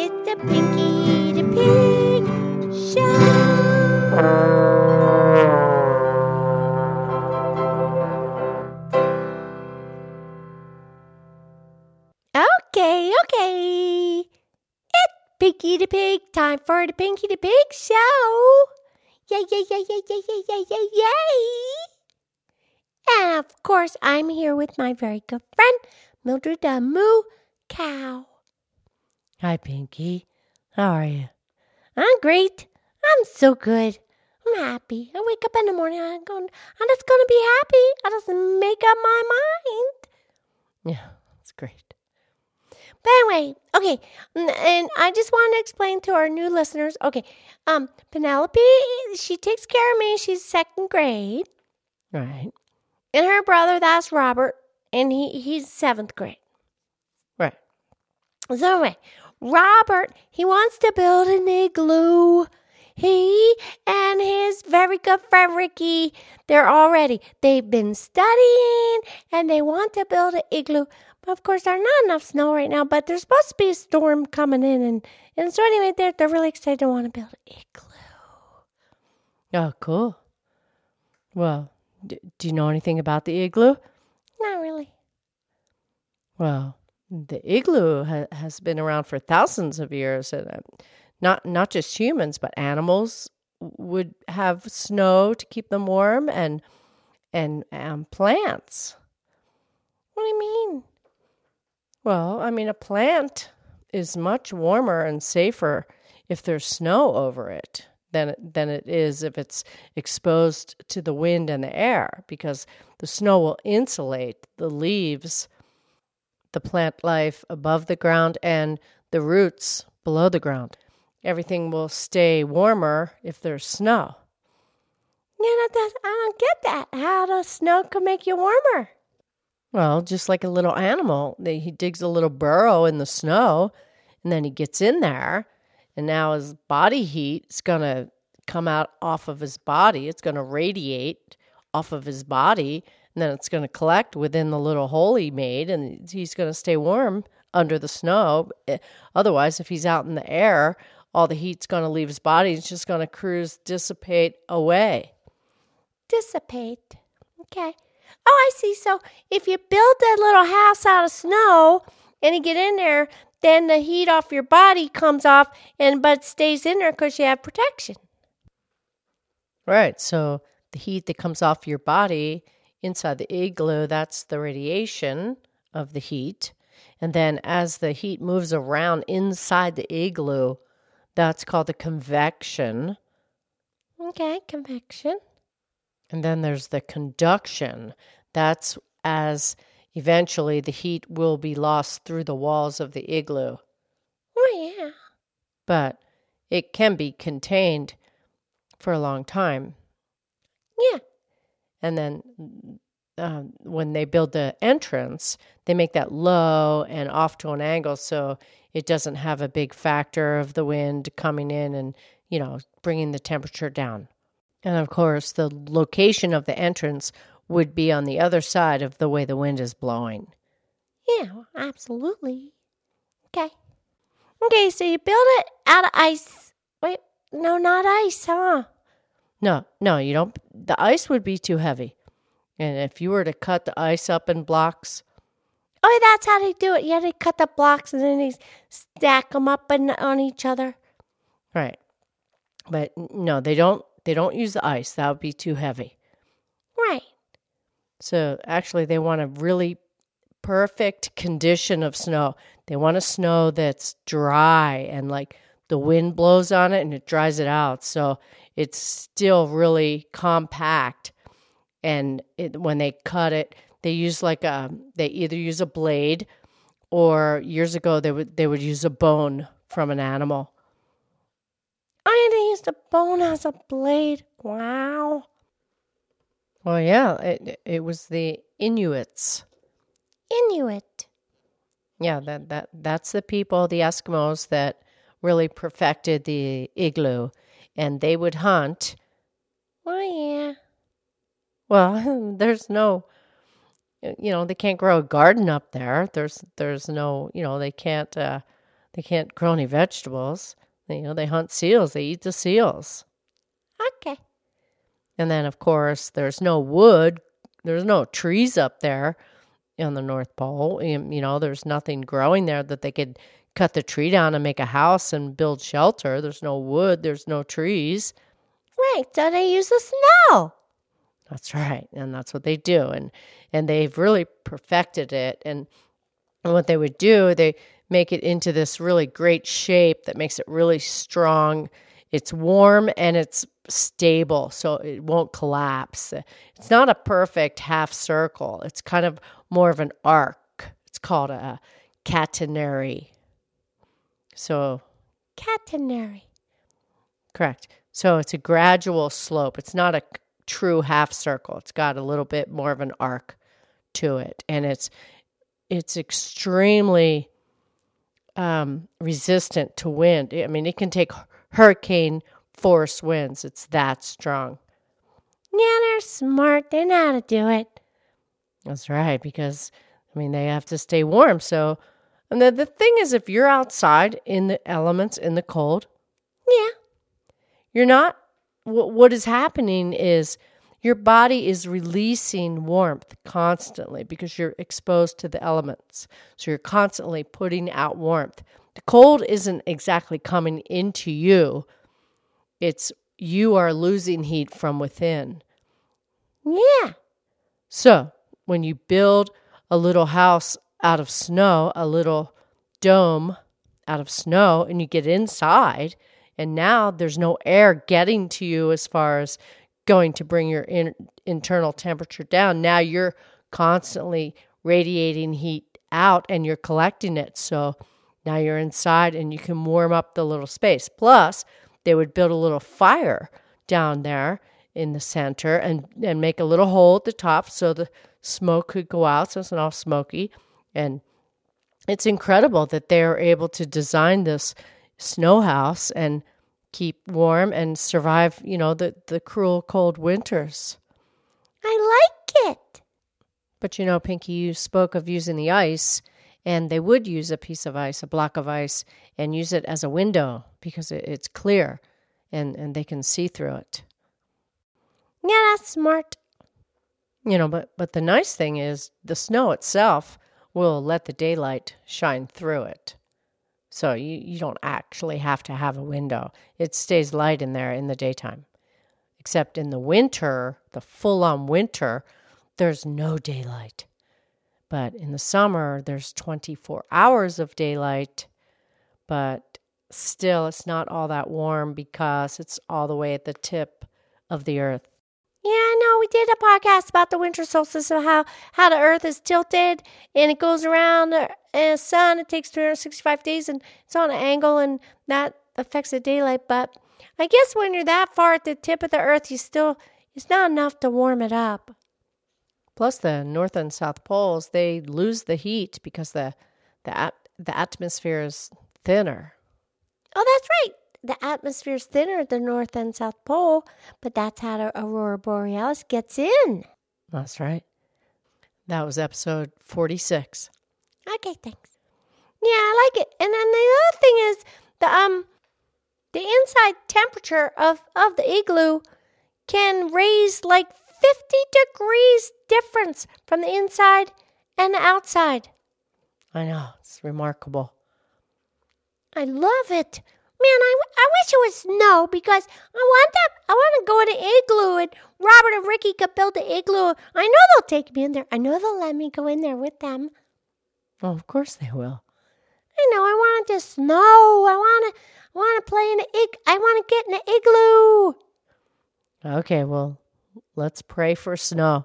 It's a Pinky the Pig show. Okay, okay. It's Pinky the Pig time for the Pinky the Pig show. Yay, yay, yay, yay, yay, yay, yay, yay, yay. And of course, I'm here with my very good friend, Mildred the Moo Cow. Hi, Pinky. How are you? I'm great. I'm so good. I'm happy. I wake up in the morning I'm going, I'm just going to be happy. I just make up my mind. Yeah, it's great. But anyway, okay, and I just want to explain to our new listeners. Okay, um, Penelope, she takes care of me. She's second grade, Right. and her brother, that's Robert, and he he's seventh grade. Right. So anyway, Robert, he wants to build an igloo. He and his very good friend Ricky, they're already, they've been studying and they want to build an igloo. But of course, there's not enough snow right now, but there's supposed to be a storm coming in. And, and so anyway, they're, they're really excited to want to build an igloo. Oh, cool. Well, d- do you know anything about the igloo? Not really. Well, the igloo ha- has been around for thousands of years, and uh, not not just humans, but animals would have snow to keep them warm, and and um, plants. What do you mean? Well, I mean, a plant is much warmer and safer if there's snow over it than than it is if it's exposed to the wind and the air because the snow will insulate the leaves, the plant life above the ground and the roots below the ground. Everything will stay warmer if there's snow. Yeah, that, I don't get that. How does snow can make you warmer? Well, just like a little animal, he digs a little burrow in the snow and then he gets in there. And now his body heat is going to come out off of his body. It's going to radiate off of his body. And then it's going to collect within the little hole he made. And he's going to stay warm under the snow. Eh, Otherwise, if he's out in the air, all the heat's going to leave his body. It's just going to cruise, dissipate away. dissipate. Okay. Oh, I see. So if you build that little house out of snow and you get in there, then the heat off your body comes off, and but stays in there because you have protection. Right. So the heat that comes off your body inside the igloo, that's the radiation of the heat. And then as the heat moves around inside the igloo, that's called the convection. Okay, convection. And then there's the conduction. That's as eventually the heat will be lost through the walls of the igloo. Oh yeah. But it can be contained for a long time. Yeah. And then um, when they build the entrance, they make that low and off to an angle so it doesn't have a big factor of the wind coming in and you know bringing the temperature down. And of course, the location of the entrance would be on the other side of the way the wind is blowing. Yeah, absolutely. Okay. Okay, so you build it out of ice. Wait, no, not ice, huh? No, no, you don't. The ice would be too heavy. And if you were to cut the ice up in blocks, Oh, that's how they do it. Yeah, they cut the blocks and then they stack them up and on each other. right? But no, they don't. They don't use the ice. That would be too heavy. Right. So actually, they want a really perfect condition of snow. They want a snow that's dry and like the wind blows on it and it dries it out. So it's still really compact. And it, when they cut it, they use like a they either use a blade or years ago they would they would use a bone from an animal. I had to use the bone as a blade. Wow. Well, yeah, it it was the Inuits. Inuit. Yeah, that that that's the people, the Eskimos that really perfected the igloo, and they would hunt. Oh, yeah. Well, there's no, you know, they can't grow a garden up there. There's there's no, you know, they can't uh, They can't grow any vegetables. You know, they hunt seals, they eat the seals. Okay. And then, of course, there's no wood, there's no trees up there on the North Pole. You know, there's nothing growing there that they could cut the tree down and make a house and build shelter. There's no wood, there's no trees. Right. So they use the snow. That's right. And that's what they do. And and they've really perfected it. And, and what they would do, they make it into this really great shape that makes it really strong. It's warm and it's stable, so it won't collapse. It's not a perfect half circle. It's kind of more of an arc. It's called a catenary. So, Catenary. correct. So it's a gradual slope. It's not a true half circle. It's got a little bit more of an arc to it, and it's it's extremely um, resistant to wind. I mean, it can take hurricane force winds. It's that strong. Yeah, they're smart. They know how to do it. That's right, because I mean they have to stay warm. So, and the the thing is, if you're outside in the elements in the cold, Yeah. you're not. What what is happening is your body is releasing warmth constantly because you're exposed to the elements. So you're constantly putting out warmth. The cold isn't exactly coming into you. It's you are losing heat from within. Yeah. So, when you build a little house out of snow, a little dome out of snow, and you get inside, and now there's no air getting to you as far as going to bring your in, internal temperature down. Now you're constantly radiating heat out and you're collecting it. So, now you're inside and you can warm up the little space. Plus, they would build a little fire down there in the center and, and make a little hole at the top so the smoke could go out so it's not all smoky. And it's incredible that they are able to design this snow house and keep warm and survive, you know, the, the cruel cold winters. I like it. But you know, Pinky, you spoke of using the ice, and they would use a piece of ice, a block of ice, and use it as a window because it, it's clear and, and they can see through it. Yeah, that's smart. You know, but, but the nice thing is the snow itself will let the daylight shine through it. So you, you don't actually have to have a window. It stays light in there in the daytime. Except in the winter, the full on winter, there's no daylight. But in the summer, there's 24 hours of daylight, but still it's not all that warm because it's all the way at the tip of the earth. Yeah, I know. We did a podcast about the winter solstice and how, how the earth is tilted and it goes around the uh, sun. It takes 365 days and it's on an angle and that affects the daylight. But I guess when you're that far at the tip of the earth, you still, it's not enough to warm it up. Plus, the north and south poles they lose the heat because the the the atmosphere is thinner. Oh, that's right. The atmosphere is thinner at the North and South Pole, but that's how the Aurora Borealis gets in. That's right. That was episode forty six. Okay, thanks. Yeah, I like it. And then the other thing is the um the inside temperature of of the igloo can raise like 50 degrees difference from the inside and the outside. I know it's remarkable. I love it. Man, I, w- I wish it was snow because I want that. I want to go in an igloo and Robert and Ricky could build an igloo. I know they'll take me in there. I know they'll let me go in there with them. Oh, of course they will. I know. I want to snow. I want to. I want to play in the ig. I want to get in the igloo. Okay, well, let's pray for snow.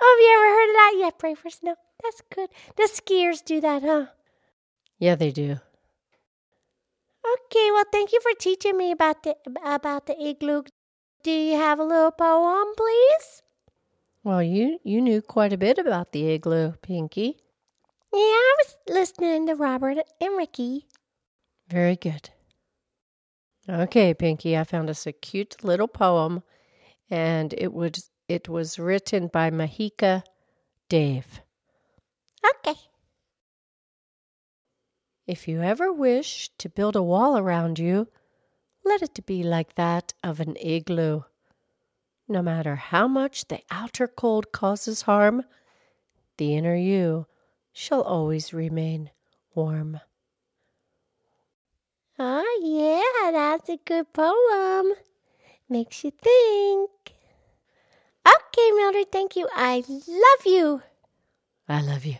Oh, have you ever heard of that? Yeah, pray for snow. That's good. The skiers do that, huh? Yeah, they do. Okay. Well, thank you for teaching me about the about the igloo. Do you have a little poem, please? Well, you you knew quite a bit about the igloo, Pinky. Yeah, I was listening to Robert and Ricky. Very good. Okay, Pinky, I found us a cute little poem, and it would it was written by Mahika Dave. Okay. If you ever wish to build a wall around you, let it be like that of an igloo. No matter how much the outer cold causes harm, the inner you shall always remain warm. Oh, yeah, that's a good poem. Makes you think. Okay, Mildred, thank you. I love you. I love you.